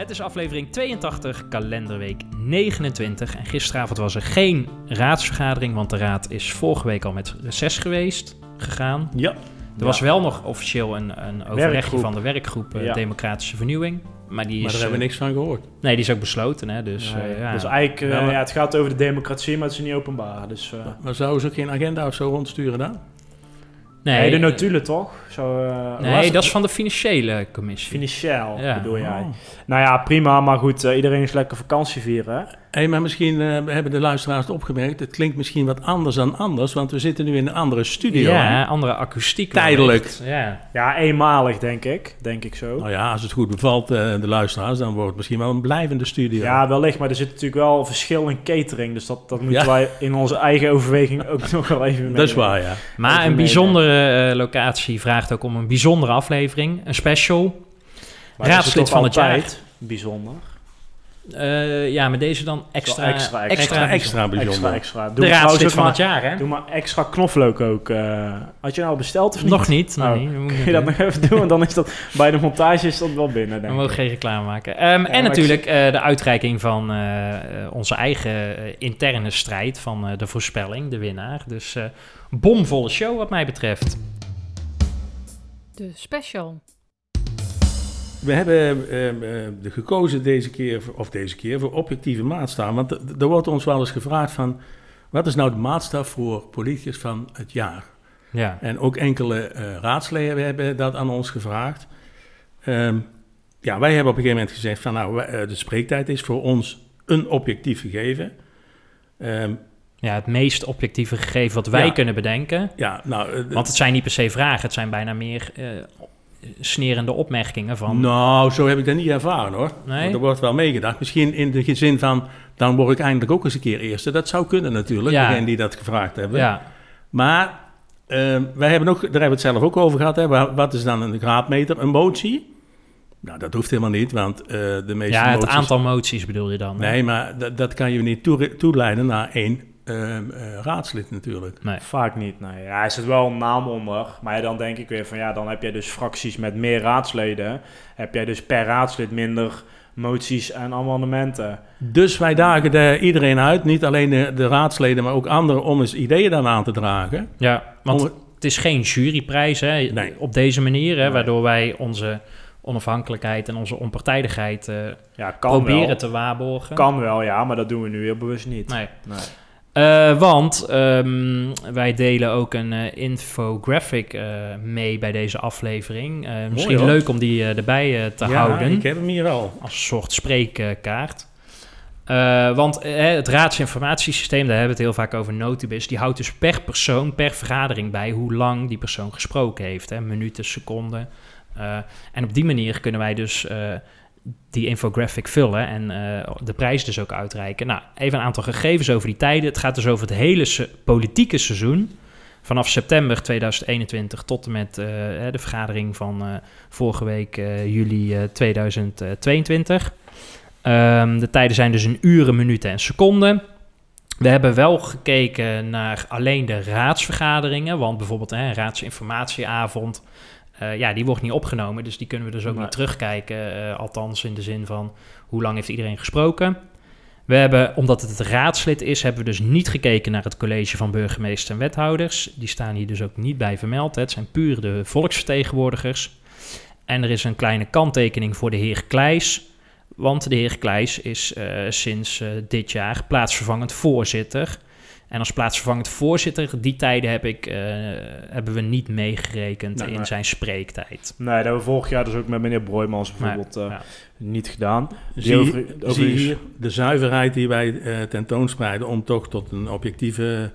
Het is aflevering 82, kalenderweek 29. En gisteravond was er geen raadsvergadering, want de raad is vorige week al met reces geweest, gegaan. Ja. Er was wel nog officieel een, een overlegje Werkgroep. van de werkgroep eh, Ja. Democratische Vernieuwing. Maar die is, Maar daar hebben we eh, niks van gehoord. Nee, die is ook besloten, hè. Dus, Nee, eh, ja. Dus eigenlijk, eh, Ja, maar- ja, het gaat over de democratie, maar het is niet openbaar. Dus, eh, Maar zouden ze ook geen agenda of zo rondsturen dan? Nee, de notulen toch? Zo, eh, Nee, dat is van de financiële commissie. Financieel, Ja. bedoel jij. Oh. Nou ja, prima, maar goed, eh, iedereen is lekker vakantie vieren. Hé, maar misschien eh, hebben de luisteraars het opgemerkt. Het klinkt misschien wat anders dan anders, want we zitten nu in een andere studio. Ja, andere akoestiek. Tijdelijk. Ja. Ja, eenmalig denk ik, denk ik zo. Nou ja, als het goed bevalt, eh, de luisteraars, dan wordt het misschien wel een blijvende studio. Ja, wellicht, maar er zit natuurlijk wel verschil in catering. Dus dat, dat moeten Ja. wij in onze eigen overweging ook nog wel even dat is waar, ja. Maar Even een bijzondere eh, locatie vraagt ook om een bijzondere aflevering. Een special. Maar Raadslid van het jaar. altijd Bijzonder. Eh, ja, maar deze dan extra, extra, extra, Extra, extra bijzonder. Extra, extra. Doe De trouwens raadslid ook van maar- het jaar, hè? Doe maar extra knoflook ook. eh. had je nou al besteld of niet? Nog niet. nog Oh, niet. We Kun je dat nog even doen? Want dan is dat bij de montage is dat wel binnen. We Denk mogen ik. geen reclame maken. Ehm, en natuurlijk eh, de uitreiking van onze eigen interne strijd van eh, de voorspelling, de winnaar. Dus eh, bomvolle show wat mij betreft. De special. We hebben eh, eh, de gekozen deze keer, of deze keer, voor objectieve maatstaf. Want er- wordt ons wel eens gevraagd van, wat is nou de maatstaf voor politicus van het jaar? Ja. En ook enkele eh, raadsleden hebben dat aan ons gevraagd. Ehm, ja, wij hebben op een gegeven moment gezegd van nou, eh, de spreektijd is voor ons een objectief gegeven. Ehm, ja, het meest objectieve gegeven wat wij Ja. kunnen bedenken. ja, nou, eh, Want het zijn niet per se vragen, het zijn bijna meer snerende opmerkingen van... nou, zo heb ik dat niet ervaren hoor. Nee? Er wordt wel meegedacht. Misschien in de zin van, dan word ik eindelijk ook eens een keer eerste. Dat zou kunnen natuurlijk, Ja. degene die dat gevraagd hebben. ja, Maar ehm, wij hebben ook, daar hebben we het zelf ook over gehad. Hè. Wa- Wat is dan een graadmeter? Een motie? Nou, dat hoeft helemaal niet, want eh, de meeste ja, het moties... aantal moties bedoel je dan? hè? Nee, maar dat, dat kan je niet toe, toeleiden naar één ehm, eh, raadslid natuurlijk. Nee. Vaak niet, nee. Ja, er zit wel een naam onder. Maar dan denk ik weer van ja, dan heb jij dus fracties met meer raadsleden. Heb jij dus per raadslid minder moties en amendementen. Dus wij dagen de, iedereen uit, niet alleen de, de raadsleden, maar ook anderen, om eens ideeën dan aan te dragen. Ja, want Om- het is geen juryprijs hè, Nee. op deze manier, hè, Nee. waardoor wij onze onafhankelijkheid en onze onpartijdigheid eh, Ja, kan proberen wel. te waarborgen. Kan wel, ja, maar dat doen we nu heel bewust niet. Nee. Nee. Eh, want ehm, wij delen ook een eh, infographic eh, mee bij deze aflevering. Misschien hoor. leuk om die erbij te ja, houden. ik heb hem hier al. als een soort spreekkaart. Want het raadsinformatiesysteem, daar hebben we het heel vaak over, Notibus, die houdt dus per persoon, per vergadering bij hoe lang die persoon gesproken heeft. Hè, minuten, seconden. En op die manier kunnen wij dus die infographic vullen en eh, de prijs dus ook uitreiken. Nou, even een aantal gegevens over die tijden. Het gaat dus over het hele politieke seizoen. Vanaf september 2021 tot en met eh, de vergadering van eh, vorige week juli eh, 2022. Ehm, de tijden zijn dus in uren, minuten en seconden. We hebben wel gekeken naar alleen de raadsvergaderingen, want bijvoorbeeld een raadsinformatieavond, eh, ja, die wordt niet opgenomen, dus die kunnen we dus ook niet terugkijken, eh, althans in de zin van hoe lang heeft iedereen gesproken. We hebben, omdat het het raadslid is, hebben we dus niet gekeken naar het college van burgemeester en wethouders. Die staan hier dus ook niet bij vermeld. hè. Het zijn puur de volksvertegenwoordigers. En er is een kleine kanttekening voor de heer Kleijs. Want de heer Kleijs is eh, sinds dit jaar plaatsvervangend voorzitter. En als plaatsvervangend voorzitter, die tijden heb ik, eh, hebben we niet meegerekend Nee, in nee. zijn spreektijd. Nee, dat hebben we vorig jaar dus ook met meneer Broijmans bijvoorbeeld eh, ja. niet gedaan. Zie, over- over- zie hier de zuiverheid die wij eh, tentoonspreiden om toch tot een objectieve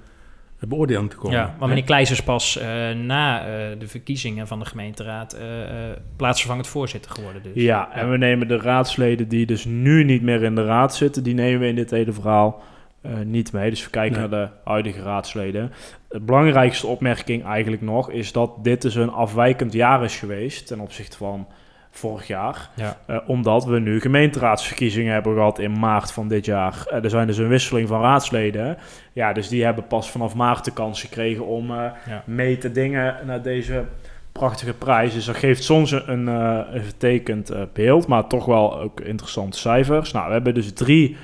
beoordeling te komen. Ja, maar meneer Kleijs is pas eh, na eh, de verkiezingen van de gemeenteraad eh, eh, plaatsvervangend voorzitter geworden. Dus. Ja, en we nemen de raadsleden die dus nu niet meer in de raad zitten, die nemen we in dit hele verhaal eh, niet mee. Dus we kijken Nee. naar de huidige raadsleden. De belangrijkste opmerking eigenlijk nog is dat dit dus een afwijkend jaar is geweest ten opzichte van vorig jaar. Ja. Eh, omdat we nu gemeenteraadsverkiezingen hebben gehad in maart van dit jaar. Eh, er zijn dus een wisseling van raadsleden. Ja, dus die hebben pas vanaf maart de kans gekregen om Ja. mee te dingen naar deze prachtige prijs. Dus dat geeft soms een, een, vertekend beeld, maar toch wel ook interessante cijfers. Nou, we hebben dus drie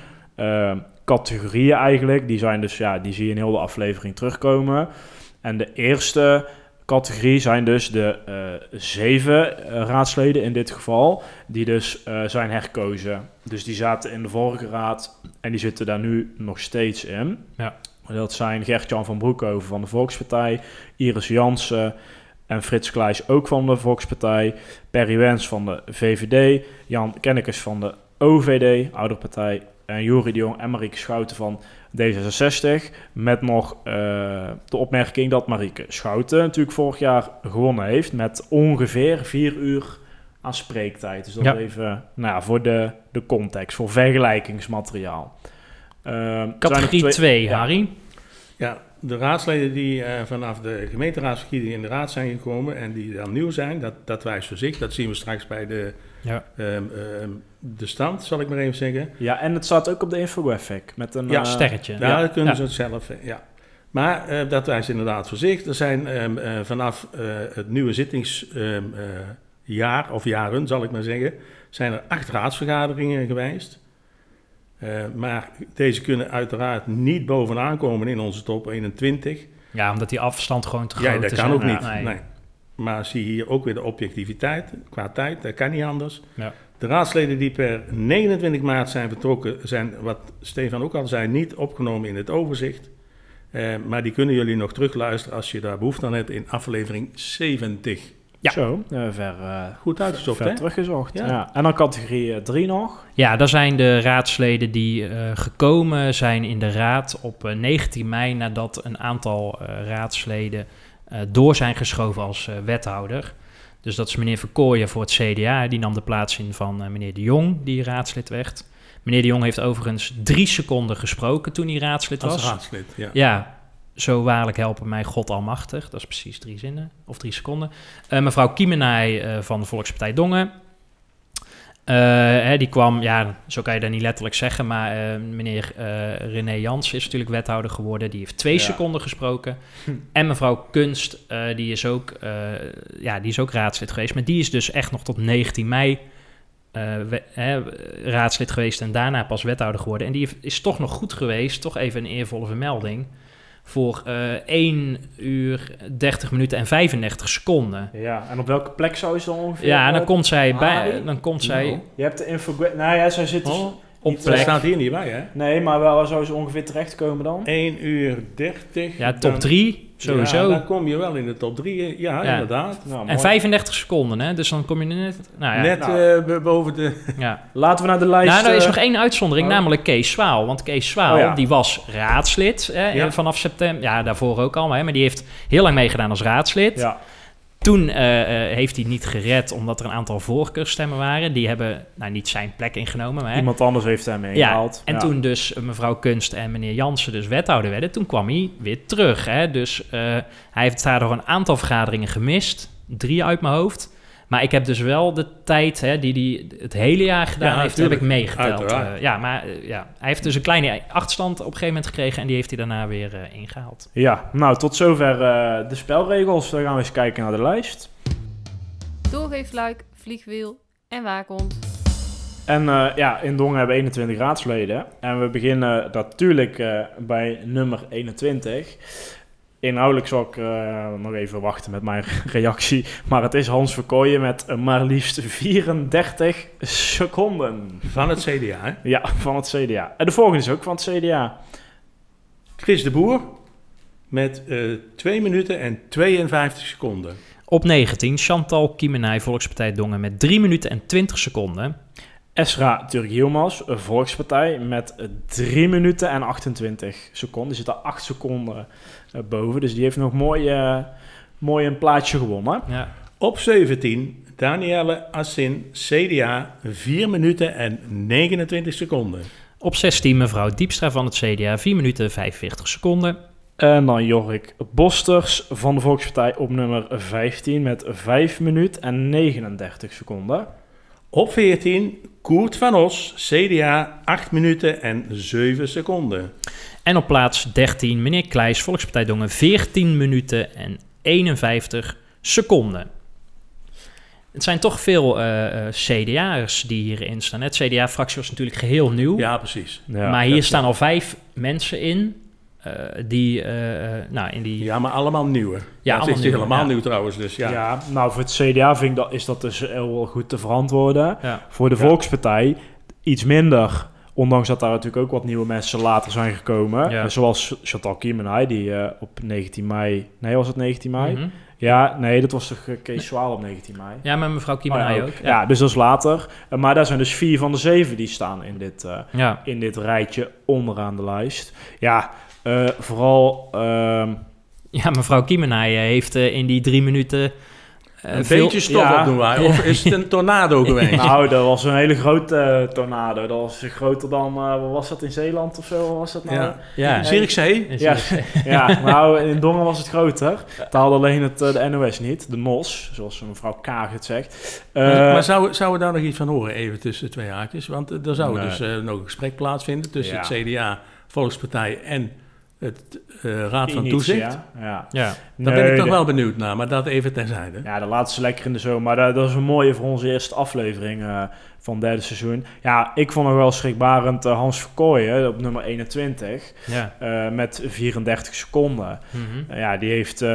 categorieën eigenlijk. Die zijn dus, ja, die zie je in heel de aflevering terugkomen. En de eerste categorie zijn dus de eh, zeven eh, raadsleden in dit geval, die dus eh, zijn herkozen. Dus die zaten in de vorige raad en die zitten daar nu nog steeds in. Ja. Dat zijn Gert-Jan van Broekhoven van de Volkspartij, Iris Jansen en Frits Kleijs ook van de Volkspartij, Perry Wens van de VVD, Jan Kennekes van de OVD, Ouderpartij, en Jori de Jong en Marieke Schouten van D66. Met nog eh, de opmerking dat Marieke Schouten natuurlijk vorig jaar gewonnen heeft met ongeveer vier uur aan spreektijd. Dus dat Ja. even nou ja, voor de, de context, voor vergelijkingsmateriaal. Zijn nog Categorie twee- 2, ja. Harry. Ja, de raadsleden die eh, vanaf de gemeenteraadsverkiezingen in de raad zijn gekomen en die dan nieuw zijn, dat, dat wijst voor zich. Dat zien we straks bij de, Ja. ehm, ehm, de stand, zal ik maar even zeggen. Ja, en het staat ook op de infographic met een Ja, eh, Sterretje. Ja, kunnen ja. ze het zelf, eh, ja. Maar eh, dat wijst inderdaad voor zich. Er zijn ehm, eh, vanaf eh, het nieuwe zittingsjaar, of jaren zal ik maar zeggen, zijn er acht raadsvergaderingen geweest. Eh, maar deze kunnen uiteraard niet bovenaan komen in onze top 21. Ja, omdat die afstand gewoon te groot Ja, is. dat kan ook Ja, niet. nee. Nee. Maar zie hier ook weer de objectiviteit qua tijd. Dat kan niet anders. Ja. De raadsleden die per 29 maart zijn vertrokken, zijn, wat Stefan ook al zei, niet opgenomen in het overzicht. Eh, maar die kunnen jullie nog terugluisteren als je daar behoefte aan hebt in aflevering 70. Ja. Zo, eh, ver, eh, Goed uitgezocht, ver hè? teruggezocht. Ja. Ja. En dan categorie 3 nog. Ja, daar zijn de raadsleden die eh, gekomen zijn in de raad op eh, 19 mei nadat een aantal raadsleden door zijn geschoven als eh, wethouder. Dus dat is meneer Verkooyen voor het CDA, die nam de plaats in van eh, meneer De Jong, die raadslid werd. Meneer De Jong heeft overigens drie seconden gesproken toen hij raadslid Als was. raadslid, ja. Ja, zo waarlijk helpen mij God almachtig. Dat is precies drie zinnen, of drie seconden. Eh, mevrouw Kiemenij eh, van de Volkspartij Dongen. Eh, hè, die kwam, ja, zo kan je dat niet letterlijk zeggen, maar eh, meneer eh, René Jans is natuurlijk wethouder geworden. Die heeft twee Ja. seconden gesproken. Hm. En mevrouw Kunst, die, is ook, ja, die is ook raadslid geweest. Maar die is dus echt nog tot 19 mei we- hè, raadslid geweest en daarna pas wethouder geworden. En die is toch nog goed geweest, toch even een eervolle vermelding, voor eh 1 uur 30 minuten en 35 seconden. Ja, en op welke plek zou ze dan ongeveer? Ja, en dan eh, komt zij bij, dan komt zij Nou, Je hebt de infographic... Nou ja, zij zit dus... Oh, op dat plek. staat hier niet bij, hè? Nee, maar wel, waar zou ze ongeveer terechtkomen dan? 1 uur 30. Ja, top dan- 3 sowieso. Ja, dan kom je wel in de top 3. Ja, Ja. inderdaad. Nou, en mooi. 35 seconden, hè? Dus dan kom je net. Nou ja, Net nou. eh, boven de... ja. Laten we naar de lijst... Nou, er is eh, nog één uitzondering, oh. namelijk Kees Zwaal. Want Kees Zwaal, Oh ja. die was raadslid hè, Ja. vanaf september. Ja, daarvoor ook al, hè, maar die heeft heel lang meegedaan als raadslid. Ja, Toen eh, eh, heeft hij niet gered, omdat er een aantal voorkeurstemmen waren. Die hebben nou, niet zijn plek ingenomen. Maar, iemand anders heeft hem ja, ingehaald. en toen dus mevrouw Kunst en meneer Jansen dus wethouder werden, toen kwam hij weer terug. Hè. Dus eh, hij heeft daardoor een aantal vergaderingen gemist. Drie uit mijn hoofd. Maar ik heb dus wel de tijd hè, die hij het hele jaar gedaan Ja, heeft, heb ik meegeteld. Eh, ja, maar eh, ja, hij heeft dus een kleine achterstand op een gegeven moment gekregen en die heeft hij daarna weer eh, ingehaald. Ja, nou, tot zover eh, de spelregels. Dan gaan we eens kijken naar de lijst. Doorgeefluik, vliegwiel en waakhond. En eh, ja, in Dongen hebben we 21 raadsleden. En we beginnen natuurlijk eh, bij nummer 21. Inhoudelijk zal ik eh, nog even wachten met mijn reactie. Maar het is Hans Verkooyen met maar liefst 34 seconden. Van het CDA, hè? Ja, van het CDA. En de volgende is ook van het CDA. Chris de Boer met eh 2 minuten en 52 seconden. Op 19, Chantal Kiemenij, Volkspartij Dongen met 3 minuten en 20 seconden. Esra Turk Yilmaz, een Volkspartij, met 3 minuten en 28 seconden. Er 8 seconden boven. Dus die heeft nog mooi, eh, mooi een plaatje gewonnen. Ja. Op 17, Danielle Assin, CDA, 4 minuten en 29 seconden. Op 16 mevrouw Diepstra van het CDA, 4 minuten 45 seconden. En dan Jorik Bosters van de Volkspartij op nummer 15 met 5 minuten en 39 seconden. Op 14, Koert van Os, CDA, 8 minuten en 7 seconden. En op plaats 13 meneer Kleijs, Volkspartij Dongen, 14 minuten en 51 seconden. Het zijn toch veel eh, eh, CDA'ers die hierin staan. Het CDA-fractie was natuurlijk geheel nieuw. Ja, precies. Ja, maar hier staan al vijf mensen in. Eh, die, eh, eh, nou, in die... Ja, maar allemaal nieuwe. Ja, het allemaal is nieuwe, helemaal ja. nieuw trouwens, dus ja. Ja. nou voor het CDA vind ik dat, is dat dus heel goed te verantwoorden. Ja. Voor de Ja. Volkspartij iets minder. Ondanks dat daar natuurlijk ook wat nieuwe mensen later zijn gekomen. Ja. Zoals Chantal Kiemenay, die eh, op 19 mei... Nee, was het 19 mei? Mhm. Ja, nee, dat was toch Kees Zwaal op 19 mei? Ja, met mevrouw Oh, Kiemenij ja, ook. Ja. dus dat is later. Maar daar zijn dus vier van de zeven die staan in dit, eh, ja. in dit rijtje onderaan de lijst. Ja, eh, vooral... ehm, Ja, mevrouw Kiemenij eh, heeft eh, in die drie minuten... Een veel- beetje stof ja. op doen wij. Of is het een tornado geweest? nou, dat was een hele grote eh, tornado. Dat was groter dan... eh, wat was dat in Zeeland of zo? Wat was dat nou? ja. Ja, Zierikzee? Ja, ja, nou, in Dongen was het groter. Het haalde alleen het, de NOS niet, de NOS, zoals mevrouw Kaag het zegt. Eh, maar maar zou, zou we daar nog iets van horen, even tussen de twee haakjes? Want er zou Nee. dus eh, nog een gesprek plaatsvinden tussen Ja. het CDA, Volkspartij en het eh, Raad van Initia, Toezicht. Ja. ja. Daar ben Nee, ik toch de- wel benieuwd naar, maar dat even terzijde. Ja, de laatste lekker in de zomer. Maar dat, dat is een mooie voor onze eerste aflevering eh, van het derde seizoen. Ja, ik vond nog wel schrikbarend eh, Hans Verkooyen op nummer 21 ja. eh, met 34 seconden. Uh, ja, die heeft eh,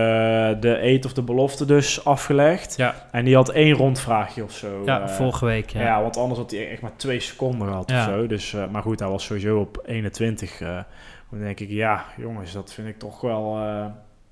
de eet of de belofte dus afgelegd. Ja. En die had één rondvraagje of zo. ja, eh, vorige week. Ja. Ja. want anders had hij echt maar twee seconden gehad Ja. of zo. Dus, eh, maar goed, hij was sowieso op 21. Dan denk ik, ja, jongens, dat vind ik toch wel... eh,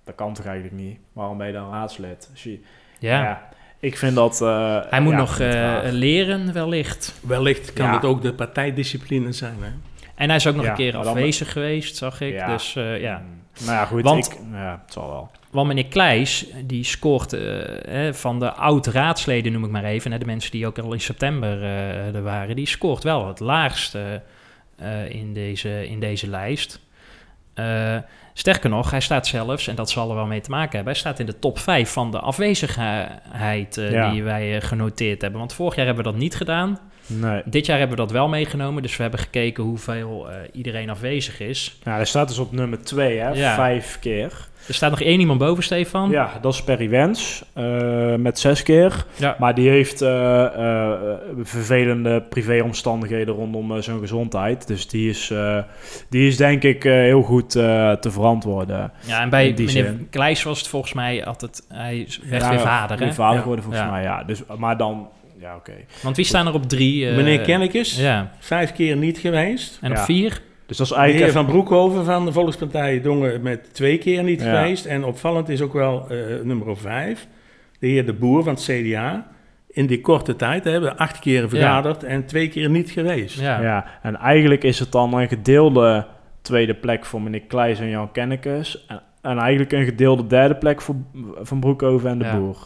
dat kan toch eigenlijk niet? Waarom ben je dan raadslid? Je- Ja. ik vind dat... eh, Hij moet ja, nog eh, leren, wellicht. Wellicht kan Ja. het ook de partijdiscipline zijn. Hè? En hij is ook nog Ja, een keer dan- afwezig geweest, zag ik. Ja. Dus eh, ja. Mm. Nou ja, goed, Want- ik, ja, het zal wel. Want meneer Kleijs, die scoort eh, hè, van de oud-raadsleden, noem ik maar even, hè, de mensen die ook al in september eh, er waren, die scoort wel het laagste eh, in, deze, in deze lijst. Eh, sterker nog, hij staat zelfs, en dat zal er wel mee te maken hebben, hij staat in de top 5 van de afwezigheid eh, Ja. die wij eh, genoteerd hebben. Want vorig jaar hebben we dat niet gedaan. Nee. Dit jaar hebben we dat wel meegenomen, dus we hebben gekeken hoeveel eh, iedereen afwezig is. Nou, hij staat dus op nummer 2, hè? Ja. Vijf keer. Er staat nog één iemand boven, Stefan. Ja, dat is Perry Wens, eh, met zes keer. Ja. Maar die heeft eh, vervelende privéomstandigheden rondom zijn gezondheid. Dus die is, die is denk ik heel goed te verantwoorden. Ja, en bij meneer zin. Kleijs was het volgens mij altijd... Hij werd Ja, weer vader, hè? Ja. geworden volgens Ja. mij, ja. Dus, maar dan, ja oké. Want wie staan er op drie? eh, Meneer Kennekes, Ja, vijf keer niet geweest. en op Ja. vier? Dus dat is De heer eigenlijk... Van Broekhoven van de Volkspartij Dongen met twee keer niet Ja. geweest. En opvallend is ook wel eh, nummer vijf. De heer De Boer van het CDA. In die korte tijd hè, hebben we acht keer vergaderd en twee keer niet geweest. Ja. Ja. en eigenlijk is het dan een gedeelde tweede plek voor meneer Kleijs en Jan Kennekes. En, en eigenlijk een gedeelde derde plek voor Van Broekhoven en de Ja. Boer.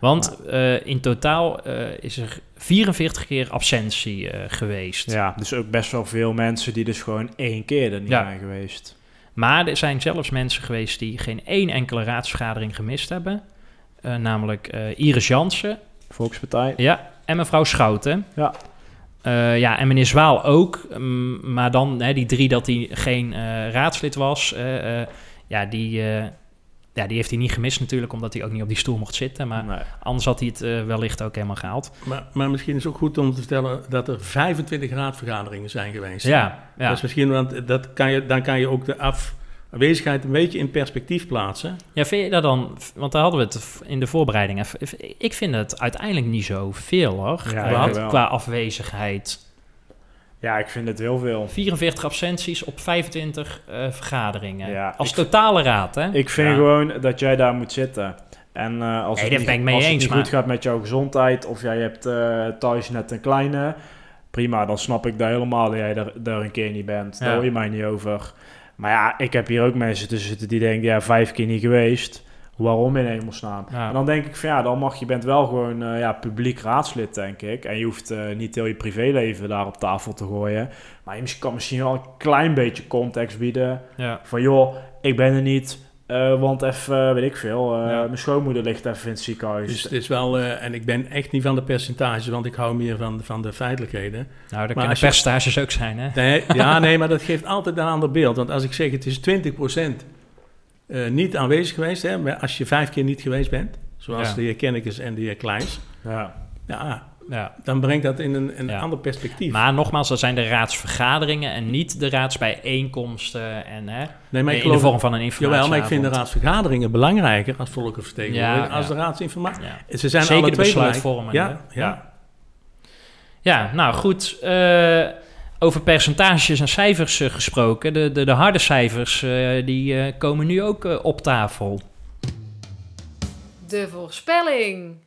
Want eh, in totaal eh, is er 44 keer absentie eh, geweest. Ja, dus ook best wel veel mensen die dus gewoon één keer er niet Ja. zijn geweest. Maar er zijn zelfs mensen geweest die geen één enkele raadsvergadering gemist hebben. Namelijk Iris Jansen Volkspartij. ja, en mevrouw Schouten. Ja. Ja, en meneer Zwaal ook. maar dan hè, die drie dat hij geen raadslid was. Ja, die, eh, ja, die heeft hij niet gemist natuurlijk, omdat hij ook niet op die stoel mocht zitten. Maar Nee. anders had hij het eh, wellicht ook helemaal gehaald. Maar, maar misschien is het ook goed om te vertellen dat er 25 raadvergaderingen zijn geweest. Ja, ja. Dat is misschien, want dat kan je, dan kan je ook de af, aanwezigheid een beetje in perspectief plaatsen. ja, vind je dat dan... Want daar hadden we het in de voorbereiding even... Ik vind het uiteindelijk niet zo veel, hoor. Ja, qua afwezigheid. Ja, ik vind het heel veel. 44 absenties op 25 eh, vergaderingen. Ja, Als ik- totale raad, hè? Ik vind Ja. gewoon dat jij daar moet zitten. En eh, als Nee, het, daar niet, ben ik mee als het eens, niet maar- goed gaat met jouw gezondheid... of jij hebt eh, thuis net een kleine... prima, dan snap ik dat helemaal dat jij er, daar een keer niet bent. Daar Ja. hoor je mij niet over. Maar ja, ik heb hier ook mensen tussen zitten die denken... ja, vijf keer niet geweest. Waarom in hemelsnaam? Ja. En dan denk ik van ja, dan mag je bent wel gewoon eh, ja, publiek raadslid, denk ik. En je hoeft eh, niet heel je privéleven daar op tafel te gooien. Maar je kan misschien wel een klein beetje context bieden. Ja. Van joh, ik ben er niet, eh, want even, weet ik veel, eh, Ja. mijn schoonmoeder ligt even in het ziekenhuis. Dus het is wel, eh, en ik ben echt niet van de percentages, want ik hou meer van, van de feitelijkheden. Nou, dat kunnen als je- percentages ook zijn, hè? Nee, ja, nee, maar dat geeft altijd een ander beeld. Want als ik zeg het is 20% eh, niet aanwezig geweest, hè, maar als je vijf keer niet geweest bent, zoals Ja. de heer Kennekes en de heer Kleins, ja. ja, Ja. dan brengt dat in een, een Ja. ander perspectief. Maar nogmaals, dat zijn de raadsvergaderingen en niet de raadsbijeenkomsten en hè, nee, maar ik in de geloof, vorm van een informatie. jawel, maar ik vind de raadsvergaderingen belangrijker als volkenvertegenwoordiger, Ja, als de raadsinformatie. Ja. Ze zijn Zeker alle de twee. Ja, ja. Ja. Ja, nou goed. eh, over percentages en cijfers eh, gesproken. De, de, de harde cijfers eh, die eh, komen nu ook op tafel. De voorspelling.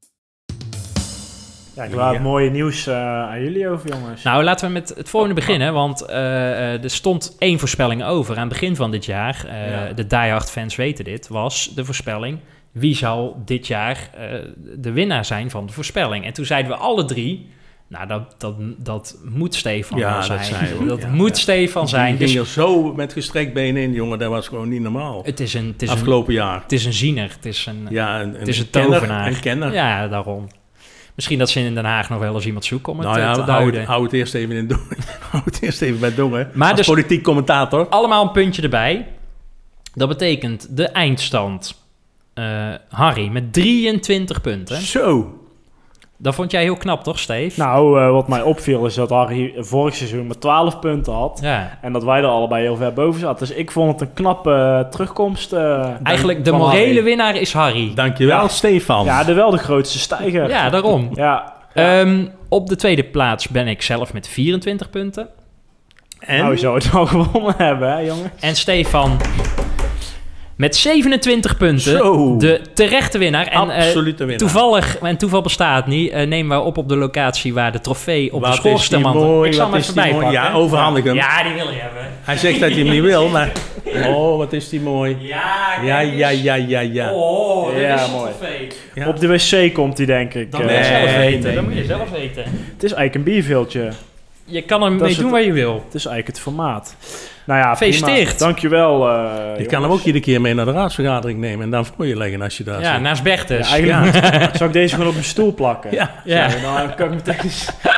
Ja, ik wil het Ja. mooie nieuws eh, aan jullie over, jongens. Nou, laten we met het volgende beginnen. Want eh, eh, er stond één voorspelling over aan het begin van dit jaar. Eh, Ja. De diehard fans weten dit. Was de voorspelling. Wie zal dit jaar eh, de winnaar zijn van de voorspelling? En toen zeiden we alle drie. Nou, dat, dat, dat moet Stefan Ja, wel dat zijn. we. Dat Ja, moet ja. Stefan zijn. Die Dus ging er zo met gestrekt benen in, jongen, dat was gewoon niet normaal. het is een, het is een, Afgelopen jaar. het is een ziener. Het is een, Ja, een, het is een kenner, tovenaar. Een kenner. Ja, daarom. Misschien dat ze in Den Haag nog wel eens iemand zoeken om het nou eh, ja, te hou, duiden. het- hou het eerst even in Dongen. hou het eerst even bij Dongen. Maar Als dus- politiek commentator. allemaal een puntje erbij. Dat betekent de eindstand. eh, Harry met 23 punten. Zo. Dat vond jij heel knap, toch, Steve? Nou, eh, wat mij opviel is dat Harry vorig seizoen maar 12 punten had. Ja. En dat wij er allebei heel ver boven zaten. Dus ik vond het een knappe eh, terugkomst. eh, Eigenlijk de morele Harry. winnaar is Harry. Dankjewel, Ja. Stefan. Ja, de, wel de grootste stijger. Ja, daarom. Ja. ja. Ehm, op de tweede plaats ben ik zelf met 24 punten. en? Nou, je zou het wel gewonnen hebben, hè, jongen? En Stefan met 27 punten. Zo. De terechte winnaar. En eh, Absolute winnaar. toevallig, en toeval bestaat niet, eh, nemen we op op de locatie waar de trofee op Wat de mooi, ik zal hem even bijpakken. Ja, overhandig hem. Ja, die wil je hebben. Hij zegt dat hij hem niet wil, maar... Oh, wat is die mooi. Ja, Ja, ja, ja, ja, ja. Oh, Ja, is een mooi. trofee. Ja. Op de wc komt hij, denk ik. Dat Eh, moet je zelf weten. dat moet je zelf weten. het is eigenlijk een bierveeltje. Je kan er Dat mee is doen het- waar je wil. Het is eigenlijk het formaat. Nou ja, Gefeliciteerd. Dankjewel. eh Je kan hem ook iedere keer mee naar de raadsvergadering nemen en dan voor je leggen als je daar Ja, zit. naast Ja, Bertus. eigenlijk zou ik deze gewoon op mijn stoel plakken. Ja. Ja. Zo, dan kan ik meteen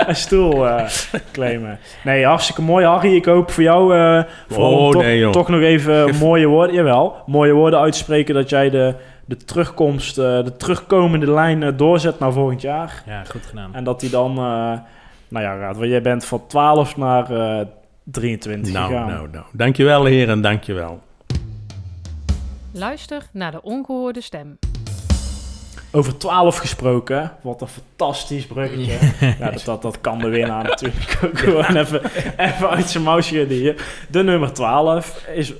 een stoel eh, claimen. Nee, hartstikke mooi, Harry. Ik hoop voor jou eh vooral Oh, toch, nee, joh. toch nog even mooie woorden, jawel, mooie woorden uitspreken dat jij de, de terugkomst, eh, de terugkomende lijn doorzet naar volgend jaar. Ja, goed gedaan. En dat die dan, eh, nou ja, gaat, want jij bent van 12 naar eh 23 Nou, gegaan. nou, nou. Dankjewel, heren, dankjewel. Luister naar de ongehoorde stem. Over 12 gesproken, wat een fantastisch bruggetje. Ja, dat, dat, dat kan de winnaar natuurlijk ook gewoon even, even uit zijn mouw schudden hier. De nummer 12 is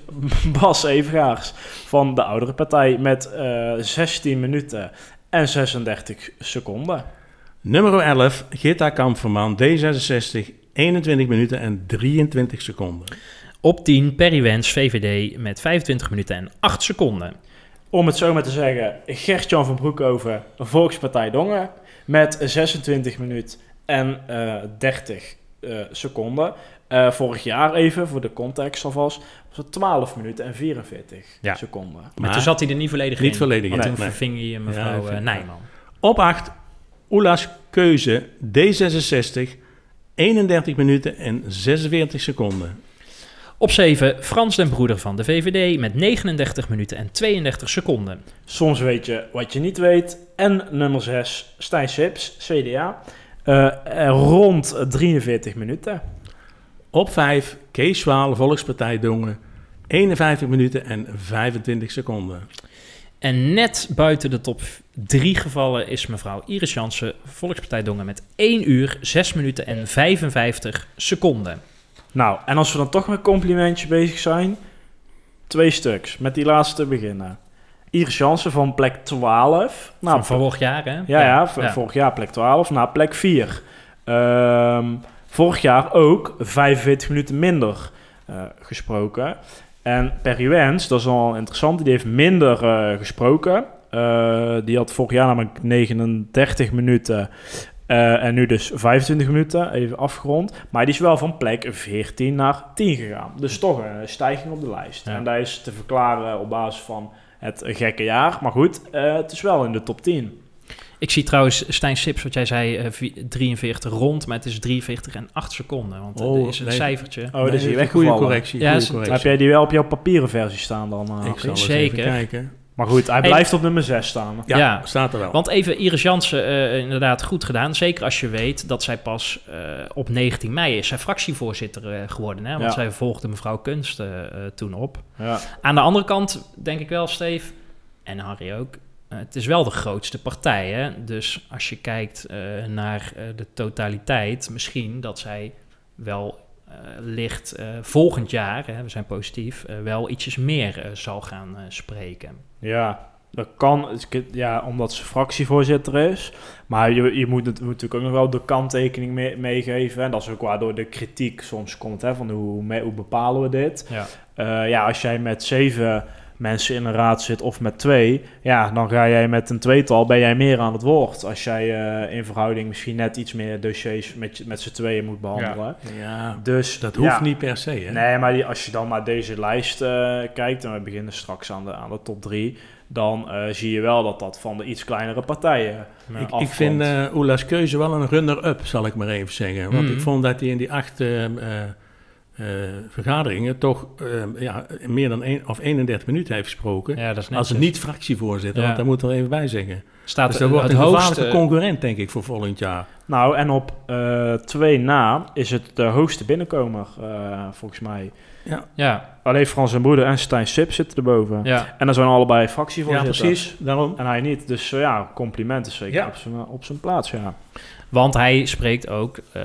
Bas Evengaars van de oudere partij met eh 16 minuten en 36 seconden. Nummer 11, Gita Kamperman, D66, 21 minuten en 23 seconden. Op 10 Perry Wens, VVD, met 25 minuten en 8 seconden. Om het zo maar te zeggen, Gert-Jan van Broekhoven, Volkspartij Dongen, met 26 minuten en eh 30 eh, seconden. Eh, vorig jaar even, voor de context alvast, was het 12 minuten en 44 Ja. seconden. Maar, Maar toen zat hij er niet volledig niet in. volledig Want in, toen nee. verving hij mevrouw Ja, eh, Nijman. Op 8, Oela's Keuze, D66, 31 minuten en 46 seconden. Op 7 Frans den Broeder van de VVD met 39 minuten en 32 seconden. Soms weet je wat je niet weet. En nummer 6, Stijn Sips, CDA. Eh, rond 43 minuten. Op 5, Kees Zwaal, Volkspartij Dongen, 51 minuten en 25 seconden. En net buiten de top 3 gevallen is mevrouw Iris Jansen, Volkspartij Dongen, met 1 uur, 6 minuten en 55 seconden. Nou, en als we dan toch met complimentje bezig zijn. Twee stuks. Met die laatste beginnen. Iris Jansen van plek 12. Nou, Van vorig jaar, hè? Ja, ja, v- vorig jaar plek 12 naar plek 4. Ehm, vorig jaar ook 45 minuten minder eh, gesproken. En Perry Wens, dat is al interessant, die heeft minder eh, gesproken. Eh, die had vorig jaar namelijk 39 minuten. eh, en nu dus 25 minuten, even afgerond. Maar die is wel van plek 14 naar 10 gegaan. Dus toch een stijging op de lijst. Ja. En dat is te verklaren op basis van het gekke jaar. Maar goed, het is wel in de top 10. Ik zie trouwens Stijn Sips, wat jij zei, eh, vi- 43 rond, maar het is 43 en 8 seconden. Want Oh, er is een nee. cijfertje. Oh, dat is hier een goede correctie. Ja, correctie. Heb jij die wel op jouw papieren versie staan dan? eh, Ik zal eens Zeker. even kijken. Maar goed, hij Hey. blijft op nummer 6 staan. Ja, Ja. staat er wel. Want even, Iris Jansen, eh, inderdaad goed gedaan. Zeker als je weet dat zij pas eh, op 19 mei is zij fractievoorzitter eh, geworden. Hè? Want Ja. zij volgde mevrouw Kunst eh, eh, toen op. Ja. Aan de andere kant denk ik wel, Steve, en Harry ook... eh, het is wel de grootste partij. Hè? Dus als je kijkt eh, naar eh, de totaliteit... misschien dat zij wel eh, licht volgend jaar... Hè, we zijn positief... wel ietsjes meer zal gaan spreken. Ja, dat kan. Ja, omdat ze fractievoorzitter is. Maar je, je moet, het, moet natuurlijk ook nog wel de kanttekening mee- meegeven. En dat is ook waardoor de kritiek soms komt. Hè, van hoe, hoe bepalen we dit? Ja. Ja, als jij met zeven mensen in een raad zit of met twee... Ja, dan ga jij met een tweetal, ben jij meer aan het woord. Als jij eh, in verhouding misschien net iets meer dossiers met, met z'n tweeën moet behandelen. Ja, Dus dat hoeft ja. niet per se. Hè? Nee, maar die, als je dan naar deze lijst eh, kijkt, en we beginnen straks aan de, aan de top drie, dan eh, zie je wel dat dat van de iets kleinere partijen Ja. ik, ik vind eh Oela's keuze wel een runner-up, zal ik maar even zeggen. Want Mhm. ik vond dat hij in die acht eh, eh, eh, vergaderingen toch eh, ja, meer dan een, of 31 minuten heeft gesproken. Ja, dat is als niet-fractievoorzitter, Ja. want daar moet er even bij zeggen. Staat Dus dat wordt het een gevaarlijke hoogste... concurrent, denk ik, voor volgend jaar. Nou, en op eh, twee na is het de hoogste binnenkomer, eh, volgens mij. Ja, Alleen Frans en Broeder en Stijn Sip zitten erboven. ja. En dan zijn allebei Ja, fractievoorzitters. precies. Daarom. En hij niet. Dus eh, ja, complimenten zeker Ja. op, zijn, op zijn plaats, ja. Want hij spreekt ook eh,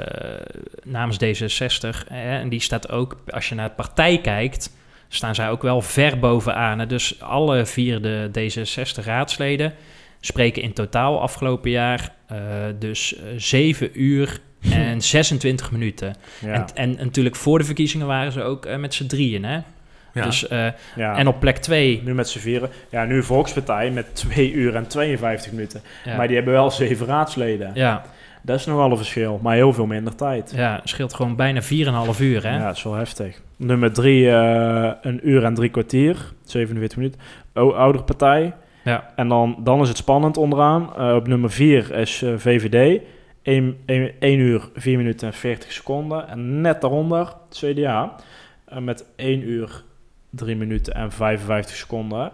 namens D66. Hè, en die staat ook, als je naar de partij kijkt, staan zij ook wel ver bovenaan. hè. Dus alle vier de D66-raadsleden spreken in totaal afgelopen jaar eh, dus eh, 7 uur en 26 minuten. ja. En, en natuurlijk voor de verkiezingen waren ze ook met z'n drieën. Hè? Ja. Dus, ja. En op plek 2. nu met z'n vieren. Ja, nu Volkspartij met 2 uur en 52 minuten. Maar die hebben wel zeven raadsleden. ja, Dat is nogal een verschil, maar heel veel minder tijd. ja, scheelt gewoon bijna 4,5 uur. Hè? Ja, dat is wel heftig. Nummer drie, eh, een uur en drie kwartier, 47 minuten. O, oudere partij. Ja. En dan, dan is het spannend onderaan. Eh, op nummer vier is eh, VVD. 1, uur, 4 minuten en 40 seconden. En net daaronder CDA. eh, met 1 uur, 3 minuten en 55 seconden.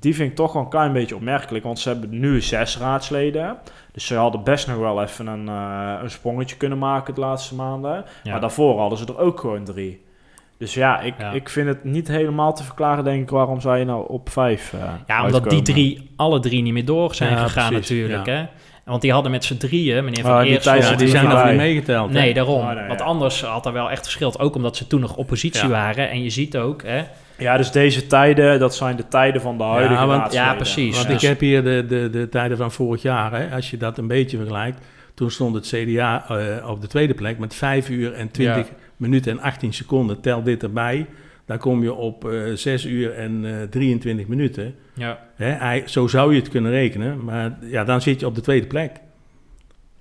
Die vind ik toch wel een klein beetje opmerkelijk, want ze hebben nu zes raadsleden. Dus ze hadden best nog wel even een, eh, een sprongetje kunnen maken de laatste maanden. Ja. Maar daarvoor hadden ze er ook gewoon drie. Dus ja ik, Ja. ik vind het niet helemaal te verklaren, denk ik, waarom zij nou op vijf eh, Ja, omdat die drie, alle drie niet meer door zijn Ja, gegaan precies, natuurlijk. ja. Hè? Want die hadden met z'n drieën, meneer Oh, Van die Eersel... Thijs Ja, die zijn nog niet meegeteld. hè? Nee, daarom. Oh, nee, Want ja. anders had er wel echt geschild. Ook omdat ze toen nog oppositie Ja. waren. En je ziet ook, hè, Ja, dus deze tijden, dat zijn de tijden van de huidige want- raadsleden. Ja, precies. Want Ja. ik heb hier de, de, de tijden van vorig jaar, hè, als je dat een beetje vergelijkt. Toen stond het CDA eh, op de tweede plek met 5 uur en 20 minuten en 18 seconden. Tel dit erbij, dan kom je op eh 6 uur en eh 23 minuten. ja. Hè, hij- zo zou je het kunnen rekenen, maar ja, dan zit je op de tweede plek.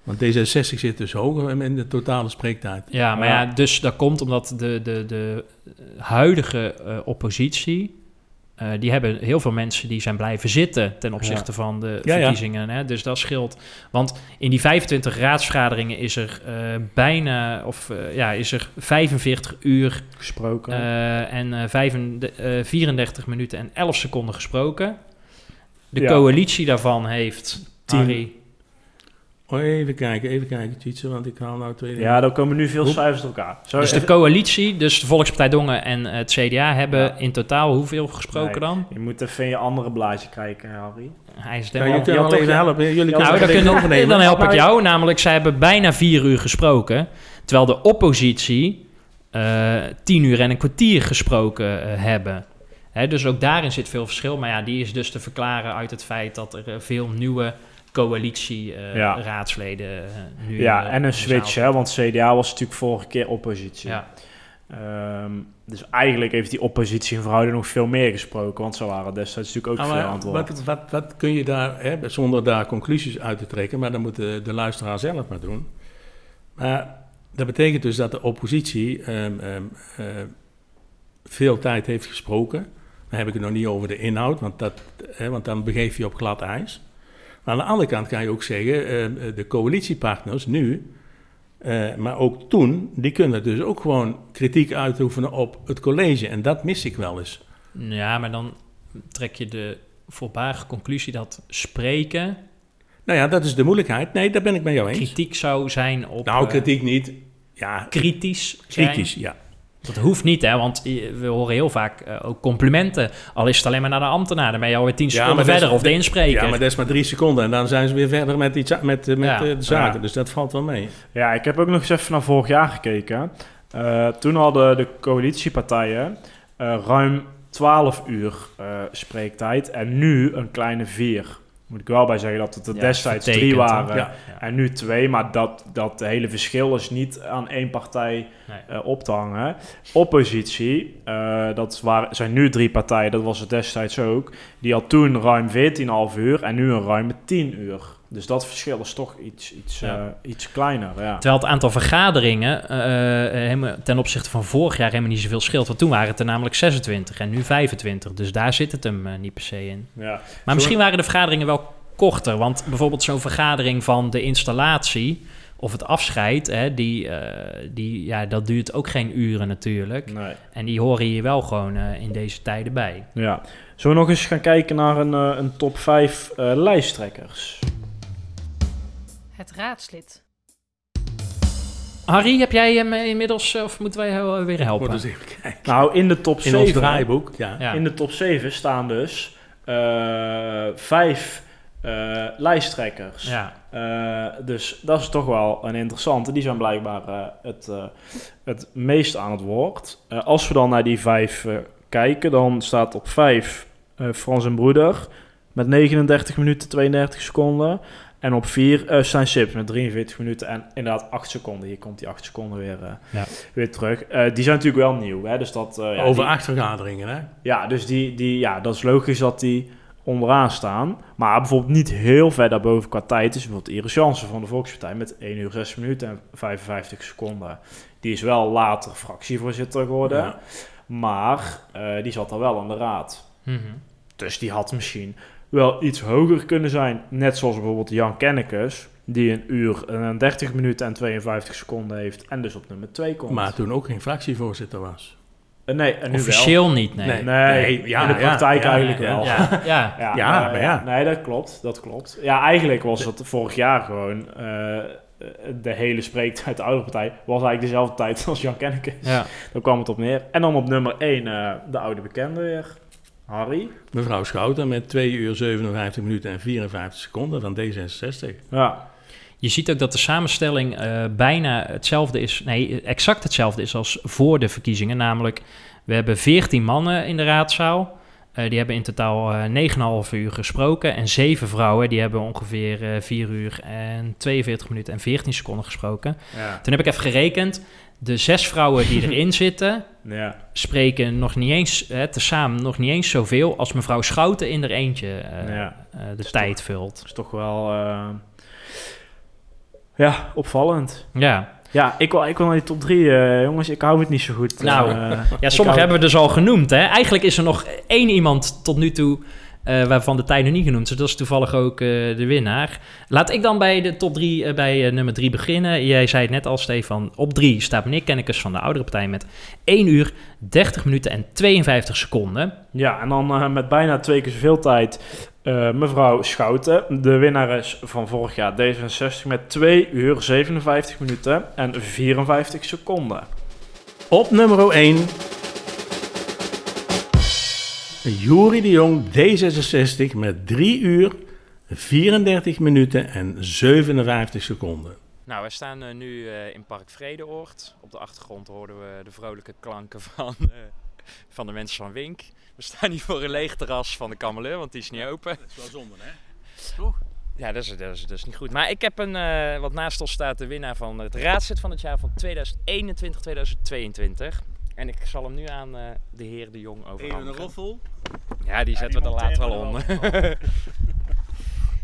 Want D66 zit dus hoger in de totale spreektijd. ja, maar ja, dus dat komt omdat de, de, de huidige eh, oppositie... eh, die hebben heel veel mensen die zijn blijven zitten ten opzichte van de Ja, ja. verkiezingen. Hè? Dus dat scheelt. Want in die 25 raadsvergaderingen is er eh, bijna, of ja, is er 45 uur Gesproken. Eh, en eh, vijfende- eh, 34 minuten en 11 seconden gesproken. De Ja. coalitie daarvan heeft Tien. Harry. Oh, even kijken, even kijken, want ik haal nou twee dingen. ja, dan komen nu veel cijfers door elkaar. Zo, Dus de coalitie, dus de Volkspartij Dongen en eh, het CDA hebben Ja. in totaal hoeveel gesproken Nee. dan? je moet even in je andere blaadje kijken, Harry. Hij is Ja, helemaal- je kunt wel even helpen. Jullie Nou, nou, dan, kunnen- dan help ik jou. Namelijk, zij hebben bijna vier uur gesproken. Terwijl de oppositie eh tien uur en een kwartier gesproken eh, hebben. Hè, dus ook daarin zit veel verschil. Maar ja, die is dus te verklaren uit het feit dat er veel nieuwe Ja. coalitie-raadsleden nu Ja, eh, en een switch, hè, want CDA was natuurlijk vorige keer oppositie. Ja. Ehm, dus eigenlijk heeft die oppositie in verhouding nog veel meer gesproken, want ze waren destijds natuurlijk ook Ah, veel maar aan het woord. wat, wat, wat kun je daar, hè, zonder daar conclusies uit te trekken, maar dat moet de, de luisteraar zelf maar doen. Maar dat betekent dus dat de oppositie ehm, ehm, eh, veel tijd heeft gesproken. Dan heb ik het nog niet over de inhoud, want, dat, hè, want dan begeef je op glad ijs. Maar aan de andere kant kan je ook zeggen, ehm, de coalitiepartners nu, eh, maar ook toen, die kunnen dus ook gewoon kritiek uitoefenen op het college. En dat mis ik wel eens. Ja, maar dan trek je de voorbarige conclusie dat spreken Nou ja, dat is de moeilijkheid. Nee, daar ben ik met jou eens. kritiek zou zijn op... Nou, eh, kritiek niet. Ja, kritisch zijn. kritisch, ja. Dat hoeft niet, hè, want we horen heel vaak eh, ook complimenten. Al is het alleen maar naar de ambtenaar, dan ben je alweer tien Ja, seconden verder. Of de inspreker. Ja, maar dat is maar drie seconden en dan zijn ze weer verder met, iets, met, eh, met Ja. eh, de zaken. Ja. Dus dat valt wel mee. Ja, ik heb ook nog eens even naar vorig jaar gekeken. Eh, toen hadden de coalitiepartijen eh, ruim 12 uur eh, spreektijd en nu een kleine 4. Moet ik wel bij zeggen dat het er Ja, destijds drie waren Ja. en nu twee, maar dat, dat hele verschil is niet aan één partij Nee. eh, op te hangen. Oppositie, eh, dat waren, zijn nu drie partijen, dat was het destijds ook. Die had toen ruim 14,5 uur en nu een ruime 10 uur. Dus dat verschil is toch iets, iets, Ja. eh, iets kleiner. Ja. Terwijl het aantal vergaderingen eh, eh, ten opzichte van vorig jaar helemaal niet zoveel scheelt. Want toen waren het er namelijk 26 en nu 25. Dus daar zit het hem niet per se in. Ja. Maar misschien waren de vergaderingen wel korter. Want bijvoorbeeld zo'n vergadering van de installatie of het afscheid, hè, die, die, ja, dat duurt ook geen uren natuurlijk. Nee. En die horen hier wel gewoon in deze tijden bij. Ja. Zullen we nog eens gaan kijken naar een, een top 5 eh, lijsttrekkers? Het raadslid. Harry, heb jij hem eh, inmiddels, eh, of moeten wij jou eh, weer helpen? Moet eens even kijken. Nou, in de top In 7, ons draaiboek, ja. Ja. in de top 7 staan dus eh, vijf eh, lijsttrekkers. ja. Eh, dus dat is toch wel een interessante. Die zijn blijkbaar het, eh, het meest aan het woord. Eh, als we dan naar die vijf kijken, dan staat op vijf eh, Frans en Broeder met 39 minuten 32 seconden. En op vier uh, Stijn Sips met 43 minuten en inderdaad 8 seconden. Hier komt die 8 seconden weer, eh, Ja. weer terug. Eh, die zijn natuurlijk wel nieuw. Hè? Dus dat, ja, Over die- acht vergaderingen, hè? ja, dus die, die, ja, dat is logisch dat die onderaan staan. Maar bijvoorbeeld niet heel ver daarboven qua tijd is bijvoorbeeld Iris Jansen van de Volkspartij met 1 uur 6 minuten en 55 seconden. Die is wel later fractievoorzitter geworden, Ja. maar die zat al wel aan de raad. Mhm. Dus die had misschien wel iets hoger kunnen zijn. Net zoals bijvoorbeeld Jan Kennekes, die een uur en 30 minuten en 52 seconden heeft en dus op nummer 2 komt. Maar toen ook geen fractievoorzitter was. Eh, nee, en nu Officieel niet, nee. Nee. wel. Nee, Nee, ja, in de ja, praktijk ja, eigenlijk ja, wel. Ja, ja. Ja, Ja, maar maar ja. Nee, dat klopt. Dat klopt. Ja, eigenlijk was het vorig jaar gewoon... eh, de hele spreektijd de oude partij was eigenlijk dezelfde tijd als Jan Kenneke. ja. Daar kwam het op neer. En dan op nummer 1 de oude bekende weer. Harry. Mevrouw Schouten met 2 uur 57 minuten en 54 seconden van D66. Ja. Je ziet ook dat de samenstelling eh, bijna hetzelfde is, nee, exact hetzelfde is als voor de verkiezingen. Namelijk, we hebben 14 mannen in de raadzaal. Eh, die hebben in totaal eh 9,5 uur gesproken. En 7 vrouwen, die hebben ongeveer eh 4 uur en 42 minuten en 14 seconden gesproken. Ja. Toen heb ik even gerekend. De zes vrouwen die erin zitten, Ja. spreken nog niet eens, eh, tezamen nog niet eens zoveel als mevrouw Schouten in er eentje Ja. de Is tijd vult. Dat is toch wel... ja, opvallend. Ja, Ja, ik wil, ik wil naar die top 3, jongens. Ik hou het niet zo goed. Nou, eh, Ja, sommige hebben we dus al genoemd. Hè? Eigenlijk is er nog één iemand tot nu toe eh, waarvan de tijd nog niet genoemd is. Dat is toevallig ook eh, de winnaar. Laat ik dan bij de top drie, eh, bij eh, nummer drie beginnen. Jij zei het net al, Stefan. Op drie staat meneer Kennekes van de oudere partij met 1 uur, 30 minuten en 52 seconden. Ja, en dan eh, met bijna twee keer zoveel tijd eh, mevrouw Schouten, de winnares van vorig jaar D66 met 2 uur 57 minuten en 54 seconden. Op nummer 1. Jury de Jong, D66, met 3 uur, 34 minuten en 57 seconden. Nou, we staan eh, nu eh, in Park Vredeoord. Op de achtergrond hoorden we de vrolijke klanken van, eh, van de mensen van Wink. We staan hier voor een leeg terras van de Kameleur, want die is niet open. Dat is wel zonde, hè? Ja, dat is, dat, is, dat is niet goed. Maar ik heb een, eh wat naast ons staat de winnaar van het raadslid van het jaar van 2021-2022. En ik zal hem nu aan eh, de heer De Jong Even een overhandigen. roffel. Ja, die Ja, zetten we er later wel onder.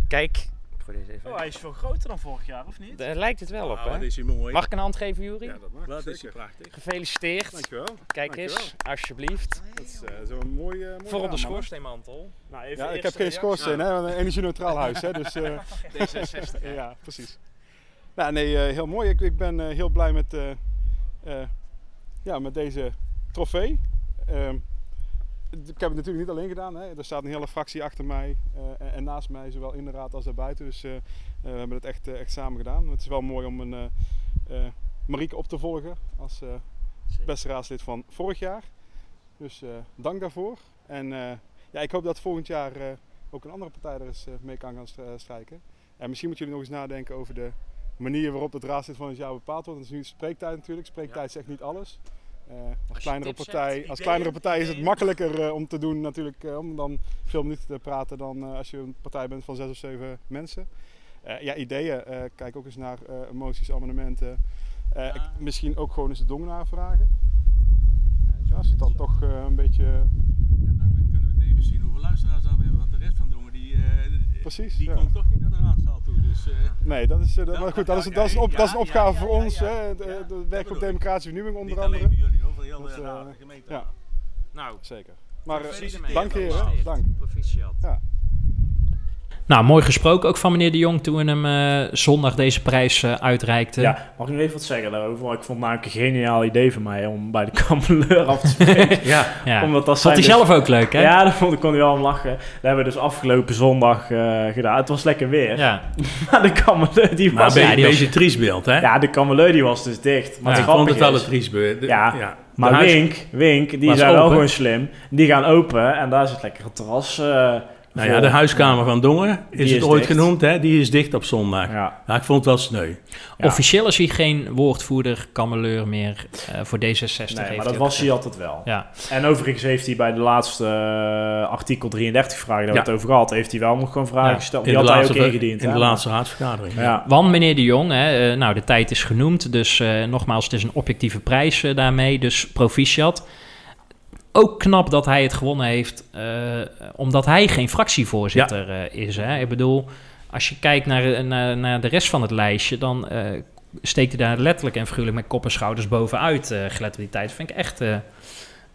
Kijk. Ik gooi deze even. Oh, hij is veel groter dan vorig jaar, of niet? Daar lijkt het wel op, Ah, hè? is hij mooi. Mag ik een hand geven, Jury? Ja, dat mag. Wat is prachtig. Gefeliciteerd. Dankjewel. Kijk Dankjewel. eens, alsjeblieft. Dat is eh, zo'n mooi, eh mooi Voor op de schoorsteenmantel. Nou, even Ja, ik heb geen schoorsteen, hè, want een energie-neutraal huis. Hè, dus, eh, D66. ja, precies. Nou, nee, eh, heel mooi. Ik, ik ben eh, heel blij met, eh, eh, ja, met deze trofee. Ehm, ik heb het natuurlijk niet alleen gedaan. Hè. Er staat een hele fractie achter mij eh, en, en naast mij, zowel in de raad als daarbuiten. Dus eh, eh, we hebben het echt, echt samen gedaan. Het is wel mooi om een Marieke op te volgen als beste raadslid van vorig jaar. Dus dank daarvoor. En ja, ik hoop dat volgend jaar ook een andere partij er eens mee kan gaan stri- strijken. En misschien moeten jullie nog eens nadenken over de manier waarop het raadslid van het jaar bepaald wordt. Dat is nu spreektijd natuurlijk. Spreektijd echt niet alles. Eh, als kleinere partij, hebt, als kleinere partij is het makkelijker eh, om te doen natuurlijk, eh, om dan veel minuten te praten dan als je een partij bent van zes of zeven mensen. Ja, ideeën. kijk ook eens naar moties, amendementen. Ik- misschien ook gewoon eens de dongenaar vragen. Ja, als het dan toch een beetje... Ja, dan kunnen we het even zien hoeveel luisteraars we hebben. Want de rest van de jongen die, eh, Precies, die ja. komt toch niet naar de raadzaal toe. Dus, eh, Nee, dat is, eh, dat, Ja, maar goed, dat is, ja, dat is, op, ja, dat is een opgave voor ons. hè, de, de dat werk op democratische vernieuwing onder niet andere. alleen voor jullie, hoor, voor heel Dat, de eh, de gemeente. ja. Nou, Zeker. Maar dank heren, dank. Proficiat. Ja. Nou, mooi gesproken ook van meneer De Jong toen hem eh, zondag deze prijs eh, uitreikten. Ja, mag ik nog even wat zeggen daarover? Ik vond het namelijk een geniaal idee van mij om bij de kameleur af te spreken. Ja, Ja. Omdat dat Vond hij dus- zelf ook leuk, hè? Ja, dat vond ik kon hij wel om lachen. Dat hebben we dus afgelopen zondag eh, gedaan. Het was lekker weer. Ja. Maar de kameleur die maar was... een ja, beetje, was- beetje triest beeld, hè? Ja, de kameleur die was dus dicht. Maar ik het vond het wel een is- triest beeld. De- Ja, ja. Maar Wink, Wink, die zijn wel gewoon slim. Die gaan open en daar zit lekker het terras eh, Nou ja, de huiskamer van Dongen is, het ooit dicht. genoemd, hè? Die is dicht op zondag. Ja. Ja, ik vond het wel sneu. Ja. Officieel is hij geen woordvoerder, kameleur meer eh, voor D66. Nee, heeft maar dat was hij altijd wel. Ja. En overigens heeft hij bij de laatste eh, artikel 33 vragen, daar Ja. we het over gehad, heeft hij wel nog gewoon vragen Ja, gesteld. in Die de had hij ook laatste- ingediend. In hè, de laatste raadsvergadering. Ja. Want meneer de Jong, hè, eh, nou de tijd is genoemd, dus eh, nogmaals, het is een objectieve prijs daarmee, dus proficiat. Ook knap dat hij het gewonnen heeft, eh, omdat hij geen fractievoorzitter eh, is. Hè? Ik bedoel, als je kijkt naar, naar, naar de rest van het lijstje, dan eh, steekt hij daar letterlijk en figuurlijk met kop en schouders bovenuit. eh gelet op die tijd, vind ik echt eh,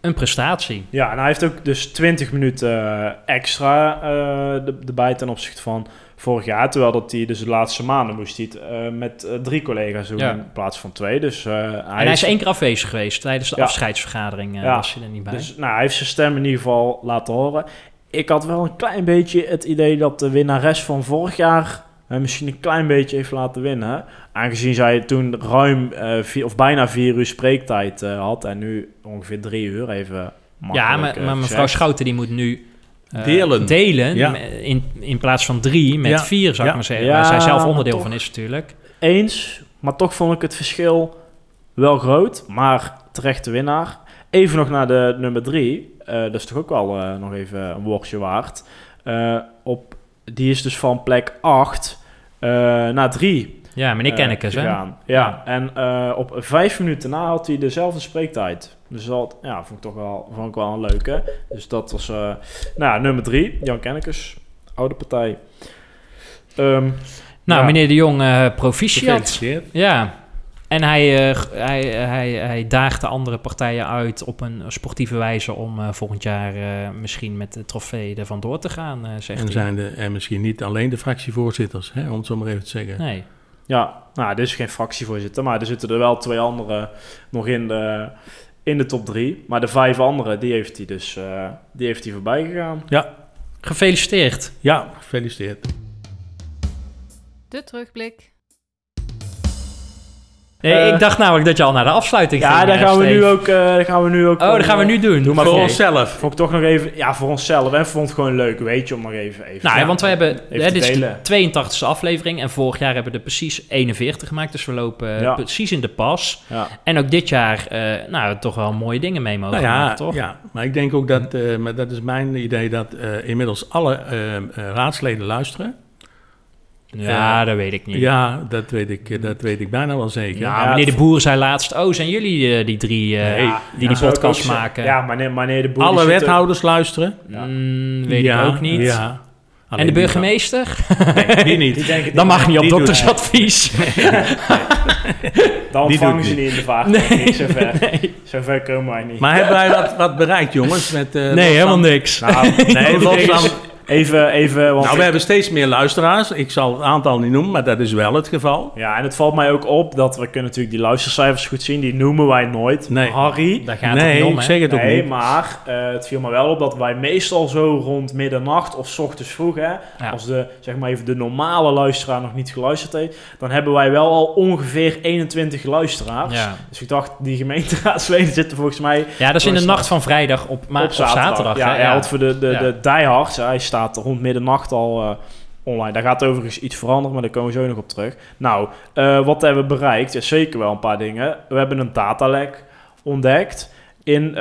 een prestatie. Ja, en hij heeft ook dus 20 minuten eh, extra eh, de- erbij ten opzichte van vorig jaar. Terwijl dat hij dus de laatste maanden moest hij het eh, met eh, drie collega's doen Ja. in plaats van twee. Dus eh, hij, en hij is één keer afwezig geweest tijdens de Ja. afscheidsvergadering, Ja. was hij er niet bij. Dus nou, hij heeft zijn stem in ieder geval laten horen. Ik had wel een klein beetje het idee dat de winnares van vorig jaar hem misschien een klein beetje heeft laten winnen. Aangezien zij toen ruim vier, of bijna vier uur spreektijd had en nu ongeveer drie uur even. Ja, maar, maar mevrouw. Schouten die moet nu eh, Delen. delen Ja. in, in plaats van drie met Ja. vier, zou ik Ja. maar zeggen. Ja, waar zij zelf onderdeel van is natuurlijk. Eens, maar toch vond ik het verschil wel groot. Maar terecht de winnaar. Even nog naar de nummer drie. Eh, dat is toch ook wel eh, nog even een woordje waard. Op, die is dus van plek 8 naar 3 Ja, meneer Kennekes, hè? gegaan. Ja, en op vijf minuten na had hij dezelfde spreektijd. Dus dat ja, vond ik toch wel, vond ik wel een leuke. Dus dat was eh, nou, ja, nummer 3, Jan Kennekes, oude partij. Ehm, Nou, ja. meneer de Jong, eh proficiat. Ja. En hij, eh, g- hij, hij, hij daagt de andere partijen uit op een sportieve wijze om eh, volgend jaar eh, misschien met de trofee er vandoor te gaan, eh zegt En hij. zijn de, en misschien niet alleen de fractievoorzitters, hè, om het zo maar even te zeggen. Nee. Ja, nou, dit is geen fractievoorzitter, maar er zitten er wel twee anderen nog in de, in de top drie. Maar de vijf anderen, die heeft hij dus eh, die heeft hij voorbij gegaan. Gefeliciteerd. Ja, gefeliciteerd. De terugblik. Nee, Eh, ik dacht namelijk dat je al naar de afsluiting Ja, ging. daar eh, gaan we, nu ook, eh, daar gaan we nu ook... Oh, dat gaan we nu doen. Doe maar Voor voor onszelf. Vond ik toch nog even... Ja, voor onszelf. En vond het gewoon leuk, weet je, om nog even... even Nou, ja, want we hebben, hè, dit is de delen. 82e aflevering en vorig jaar hebben we er precies 41 gemaakt. Dus we lopen eh, Ja. precies in de pas. Ja. En ook dit jaar, eh, nou, toch wel mooie dingen mee mogen Nou ja, maken, toch? ja, maar ik denk ook dat, eh, maar dat is mijn idee, dat eh, inmiddels alle eh, eh, raadsleden luisteren. Ja, dat weet ik niet. Ja, dat weet ik, eh, dat weet ik bijna wel zeker. Ja, Ja, meneer de Boer zei laatst... Oh, zijn jullie eh, die drie eh, Nee, die Ja, die podcast ook maken? Ja, maar nee, maar nee, de boer Alle er- wethouders luisteren. Mm, weet Ja, ik ook niet. Ja. En de burgemeester? dan- Nee, die niet. Die Dat mag niet op doktersadvies. Dan die vangen ze niet. in de vaart. Nee. Nee, zover. Nee, Zover komen wij niet. Maar hebben wij wat, wat bereikt, jongens? Met, eh, nee helemaal niks. Nou, Nee, los van, even, even, want nou, we ik- hebben steeds meer luisteraars. Ik zal het aantal niet noemen, maar dat is wel het geval. ja, en het valt mij ook op dat we kunnen natuurlijk die luistercijfers goed zien. Die noemen wij nooit. Nee. Harry. Daar gaat het nee, niet om, ik zeg het ook Nee, niet. maar eh, het viel me wel op dat wij meestal zo rond middernacht of 's ochtends vroeg, hè, Ja. als de, zeg maar even de normale luisteraar nog niet geluisterd heeft, dan hebben wij wel al ongeveer 21 luisteraars. Ja. Dus ik dacht, die gemeenteraadsleden zitten volgens mij ja, dat is in de nacht van vrijdag op, ma- op op zaterdag. zaterdag. ja, hè? ja, want voor de, de, Ja. de diehards, hij staat rond middernacht al eh, online. Daar gaat overigens iets veranderen, maar daar komen we zo nog op terug. Nou, eh, wat hebben we bereikt? Ja, zeker wel een paar dingen. We hebben een datalek ontdekt in eh,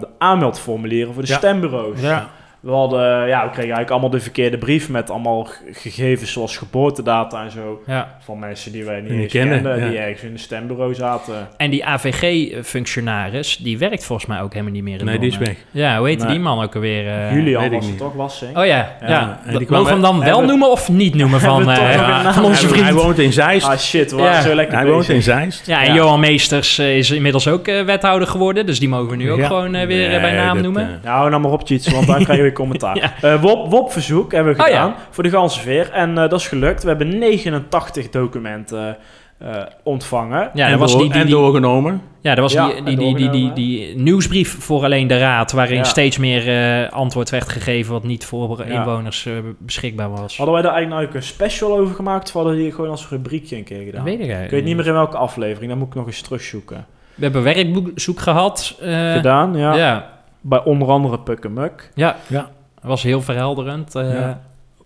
de aanmeldformulieren voor de Ja. stembureaus. Ja. We, hadden, ja, we kregen eigenlijk allemaal de verkeerde brief met allemaal gegevens zoals geboortedata en zo. Ja. Van mensen die wij niet Die eens kennen, kenden, ja. die ergens in een stembureau zaten. En die AVG-functionaris, die werkt volgens mij ook helemaal niet meer in Nee, die is weg. Ja, hoe heet Nee. die man ook alweer? eh? Julian was het toch, was ze? Oh ja, ja. En die kwam Mogen we hem dan wel noemen of niet noemen van, eh, naam? van onze Hij- vriend? Hij woont in Zeist. Ah shit, we waren zo lekker Hij bezig. woont in Zeist. Ja, en Ja. Johan Meesters eh, is inmiddels ook wethouder geworden, dus die mogen we nu ook Ja. gewoon weer bij naam dat, noemen. Nou, nou maar op Cheats, want dan krijg je commentaar. Ja. Eh, WOP, WOP-verzoek hebben we Oh, gedaan ja. voor de ganzenveer. En eh, dat is gelukt. We hebben 89 documenten eh, ontvangen. ja, en, dat was door- die, die, en die, doorgenomen. ja, dat was Ja, die, die, die, die, die, nieuwsbrief voor alleen de raad, waarin Ja. steeds meer eh, antwoord werd gegeven wat niet voor Ja. inwoners beschikbaar was. Hadden wij daar eigenlijk nou een special over gemaakt? Of hadden we die gewoon als rubriekje een keer Dat gedaan? weet ik weet niet meer in welke aflevering. Dan moet ik nog eens terugzoeken. We hebben werkzoek gehad. eh, gedaan, ja. Bij onder andere Pukkenmuk. Ja, Ja. dat was heel verhelderend eh, Ja.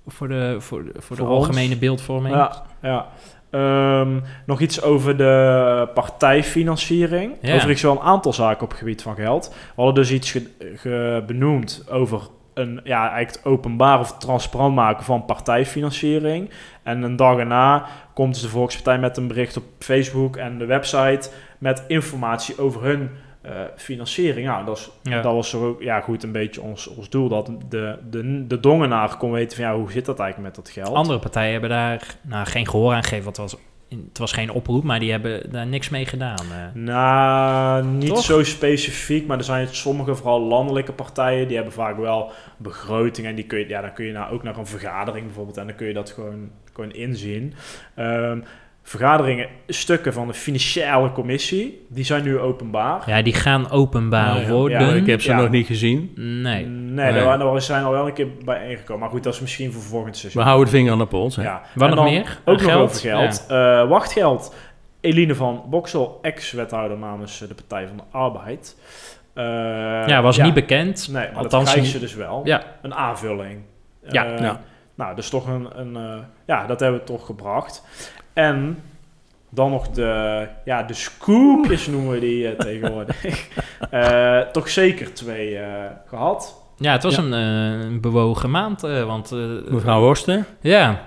voor de, voor de, voor de ons. algemene beeldvorming. Ja, ja. Ehm, nog iets over de partijfinanciering. Ja. Overigens wel een aantal zaken op het gebied van geld. We hadden dus iets ge- ge- benoemd over een, ja, eigenlijk het openbaar of transparant maken van partijfinanciering. En een dag erna komt dus de Volkspartij met een bericht op Facebook en de website met informatie over hun eh, financiering. Nou, dat, is, Ja. dat was er ook ja, goed een beetje ons, ons doel. Dat de, de, de dongenaar kon weten van ja, hoe zit dat eigenlijk met dat geld. Andere partijen hebben daar nou, geen gehoor aan gegeven, want het was, het was geen oproep, maar die hebben daar niks mee gedaan. eh. Nou, niet Toch? zo specifiek, maar er zijn sommige, vooral landelijke partijen, die hebben vaak wel begrotingen. En die kun je, ja, dan kun je nou ook naar een vergadering bijvoorbeeld en dan kun je dat gewoon, gewoon inzien. Ehm, vergaderingen, stukken van de financiële commissie, die zijn nu openbaar. Ja, die gaan openbaar ja, worden. ja, ik heb ze Ja. nog niet gezien. Nee. Nee, Nee. Daar, daar zijn al wel een keer bij ingekomen. Maar goed, dat is misschien voor volgend We seizoen. houden de vinger aan de pols. Hè? Ja. Wat nog meer? Ook Geld? nog over geld. Eh, wachtgeld. Eline van Boksel, ex-wethouder namens eh, de Partij van de Arbeid. Eh, ja, was niet bekend. Nee, maar Althans, dat krijgen niet- ze dus wel. Ja. Een aanvulling. Ja. Ja. Nou, dus toch een... een eh, ja, dat hebben we toch gebracht. En dan nog de... Ja, de scoopjes noemen we die eh, tegenwoordig. Eh, toch zeker twee eh, gehad. Ja, het was Ja. Een, eh, een bewogen maand, eh, want eh, Mevrouw Horsten. ja,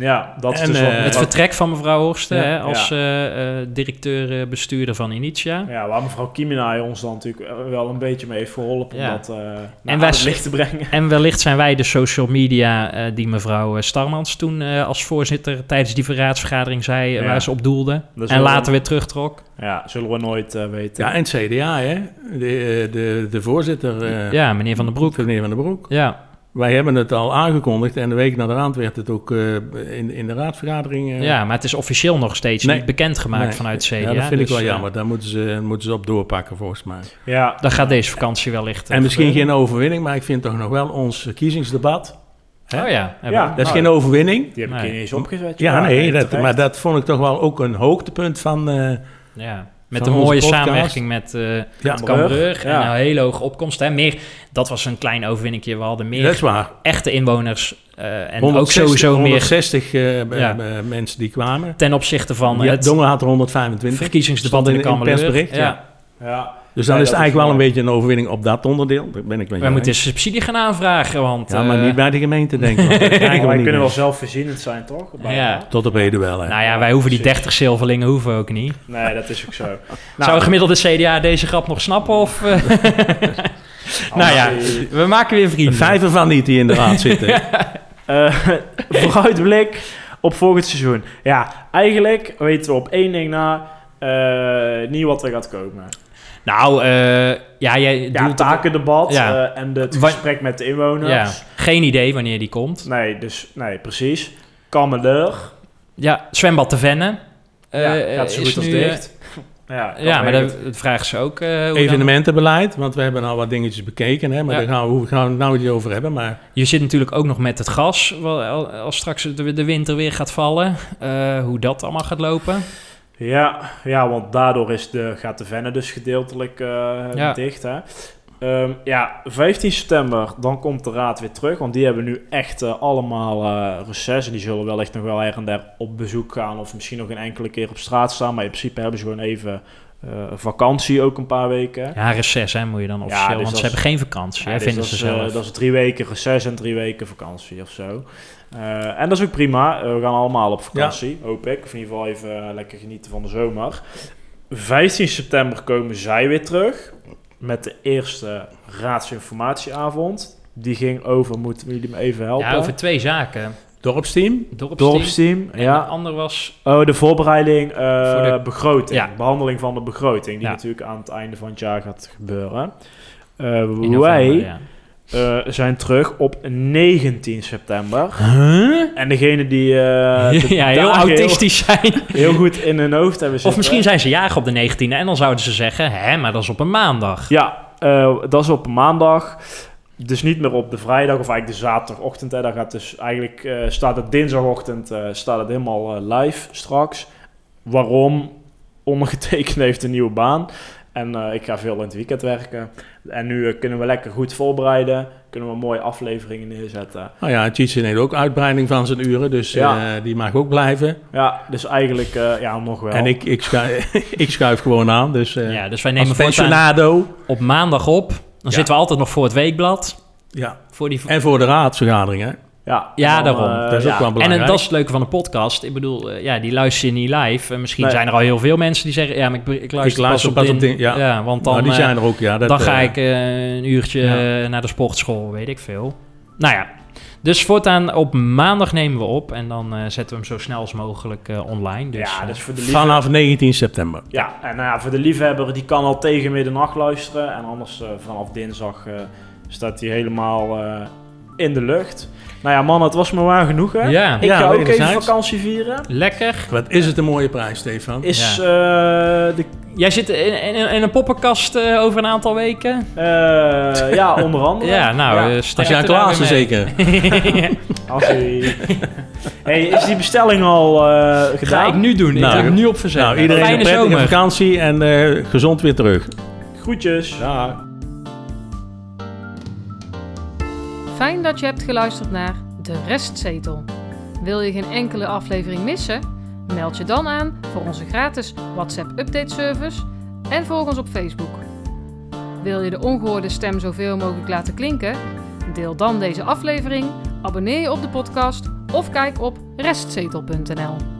Ja, dat is En, dus wat... eh, het vertrek van mevrouw Horsten Ja. hè, als eh, eh, directeur-bestuurder van Initia. Ja, waar mevrouw Kieminaai ons dan natuurlijk wel een beetje mee heeft geholpen Ja. om dat eh naar het licht te brengen. En wellicht zijn wij de social media eh, die mevrouw Starmans toen eh, als voorzitter tijdens die raadsvergadering zei Ja. waar ze op doelde. Is En later weer terugtrok. Ja, zullen we nooit weten. Ja, en het CDA, hè? De, de, de voorzitter. eh, ja, meneer Van den Broek. Meneer Van den Broek. Ja, Wij hebben het al aangekondigd en de week na de raad werd het ook eh, in, in de raadsvergadering. eh, ja, maar het is officieel nog steeds Nee. niet bekendgemaakt nee. vanuit CDA. Ja, dat vind ik dus, wel eh, jammer. Daar moeten ze, moeten ze op doorpakken, volgens mij. Ja, Dat gaat deze vakantie wellicht. En misschien gebeuren. geen overwinning, maar ik vind toch nog wel ons verkiezingsdebat. hè? Oh ja, hebben Ja. Dat is Nou, geen overwinning. die heb ik Nee. niet eens opgezet. Ja, nee, dat, maar dat vond ik toch wel ook een hoogtepunt van. eh, Ja, met Van een mooie podcast. samenwerking met eh ja. Ja. En een hele hoge opkomst. Hè. Meer, dat was een klein overwinningje. We hadden meer echte inwoners. eh, en 160, ook sowieso meer 160 eh, mensen die kwamen. ten opzichte van Ja, het Dongen had er 125. verkiezingsdebat in de persbericht, ja. Ja. Dus dan Nee, is het eigenlijk wel een beetje een overwinning op dat onderdeel. Daar ben ik Wij moeten subsidie gaan aanvragen, want... Ja, maar eh, niet bij de gemeente, denk ik. wij kunnen wel zelfvoorzienend zijn, toch? Bijna. Ja. Tot op heden wel, hè. Nou ja, wij hoeven die precies. 30 zilverlingen hoeven we ook niet. Nee, dat is ook zo. Zou een gemiddelde CDA deze grap nog snappen? Of, eh? nou ja, we maken weer vrienden. Vijf ervan niet die in de raad zitten. Eh, vooruitblik op volgend seizoen. Ja, eigenlijk weten we op één ding na eh, niet wat er gaat komen. Nou, eh, ja, jij Ja, het- takendebat Ja. eh, en het Wa- gesprek met de inwoners. Ja, geen idee wanneer die komt. Nee, dus nee, precies. Kameleur. Ja, zwembad te vennen. ja, eh, gaat zo is goed als nu, eh, dicht. ja, Ja, maar dat, dat vragen ze ook. eh, hoe dan- Evenementenbeleid, want we hebben al wat dingetjes bekeken, hè. Maar Ja. daar gaan we, hoe gaan we het nou niet over hebben, maar... Je zit natuurlijk ook nog met het gas, als straks de, de winter weer gaat vallen. eh, hoe dat allemaal gaat lopen. Ja, ja, want daardoor is de, gaat de Venne dus gedeeltelijk eh, Ja. dicht. Hè? Ehm, ja, 15 september, dan komt de raad weer terug. Want die hebben nu echt eh, allemaal eh reces. En die zullen wellicht nog wel her en der op bezoek gaan. Of misschien nog een enkele keer op straat staan. Maar in principe hebben ze gewoon even eh, vakantie ook een paar weken. Ja, reces hè, moet je dan officieel, dus want ze hebben geen vakantie, Ja, hè, dus vinden dat ze is, zelf. eh, dat is drie weken reces en drie weken vakantie of zo. Eh, en dat is ook prima. Eh, we gaan allemaal op vakantie, hoop ik. Of in ieder geval even eh, lekker genieten van de zomer. 15 september komen zij weer terug. Met de eerste raadsinformatieavond. Die ging over, moeten jullie me even helpen? ja, over twee zaken. Dorpsteam? Dorpsteam. Dorpsteam, En de ja. ander was... Oh, de voorbereiding, eh, Voor de- begroting. Ja. Behandeling van de begroting. Die Ja. natuurlijk aan het einde van het jaar gaat gebeuren. Eh, november, wij ja. eh, zijn terug op 19 september. Huh? En degene die eh, de ja, heel autistisch zijn. heel, goed in hun hoofd hebben zitten. Of misschien zijn ze jagen op de 19e en dan zouden ze zeggen, hè, maar dat is op een maandag. Ja, eh, dat is op een maandag. Dus niet meer op de vrijdag of eigenlijk de zaterdagochtend. Hè. Daar gaat dus eigenlijk eh, staat het dinsdagochtend eh, staat het helemaal eh, live straks. Waarom? Ondergetekend heeft een nieuwe baan. En eh, ik ga veel in het weekend werken. En nu kunnen we lekker goed voorbereiden. Kunnen we mooie afleveringen neerzetten. Nou ja, Tjitsin heeft ook uitbreiding van zijn uren, dus Ja. eh, die mag ook blijven. Ja, dus eigenlijk eh, ja, nog wel. En ik, ik, schuif, ik schuif gewoon aan, dus eh Ja, dus wij als nemen voortaan pensionado. op maandag op. Dan Ja. zitten we altijd nog voor het weekblad. Ja. Voor die... En voor de raadsvergadering, hè? ja, Ja, en dan, daarom. eh, Dat is ook wel En belangrijk. eh, dat is het leuke van de podcast. Ik bedoel, eh, ja, die luister je niet live. En misschien Nee. zijn er al heel veel mensen die zeggen... Ja, maar ik, ik luister, Ik luister pas op, pas op ja. want dan, nou, die eh, zijn er ook, ja. Dat, dan ga ik een uurtje ja. naar de sportschool, weet ik veel. Nou ja, dus voortaan op maandag nemen we op. En dan eh, zetten we hem zo snel als mogelijk eh, online. Dus, ja, eh, dus voor de Vanaf 19 september. Ja, en nou ja, voor de liefhebber, die kan al tegen middernacht luisteren. En anders eh, vanaf dinsdag eh, staat hij helemaal eh, in de lucht. Nou ja, man, het was me waar genoeg, hè? Ja. Ik Ja, ga ook even vakantie vieren. lekker. Wat is het een mooie prijs, Stefan? Is Ja. eh, de... Jij zit in, in, in een poppenkast eh, over een aantal weken. eh, ja, onder andere. Ja, nou, Ja. Als je aan Klaassen zeker. Als hij- hey, is die bestelling al eh, gedaan? Ga ik nu doen. ik Nou, ga hem nu op verzet. Nou, iedereen een prettige zomer. vakantie en eh, gezond weer terug. Groetjes. Ja. Fijn dat je hebt geluisterd naar De Restzetel. Wil je geen enkele aflevering missen? Meld je dan aan voor onze gratis WhatsApp update service en volg ons op Facebook. Wil je de ongehoorde stem zoveel mogelijk laten klinken? Deel dan deze aflevering, abonneer je op de podcast of kijk op restzetel.nl.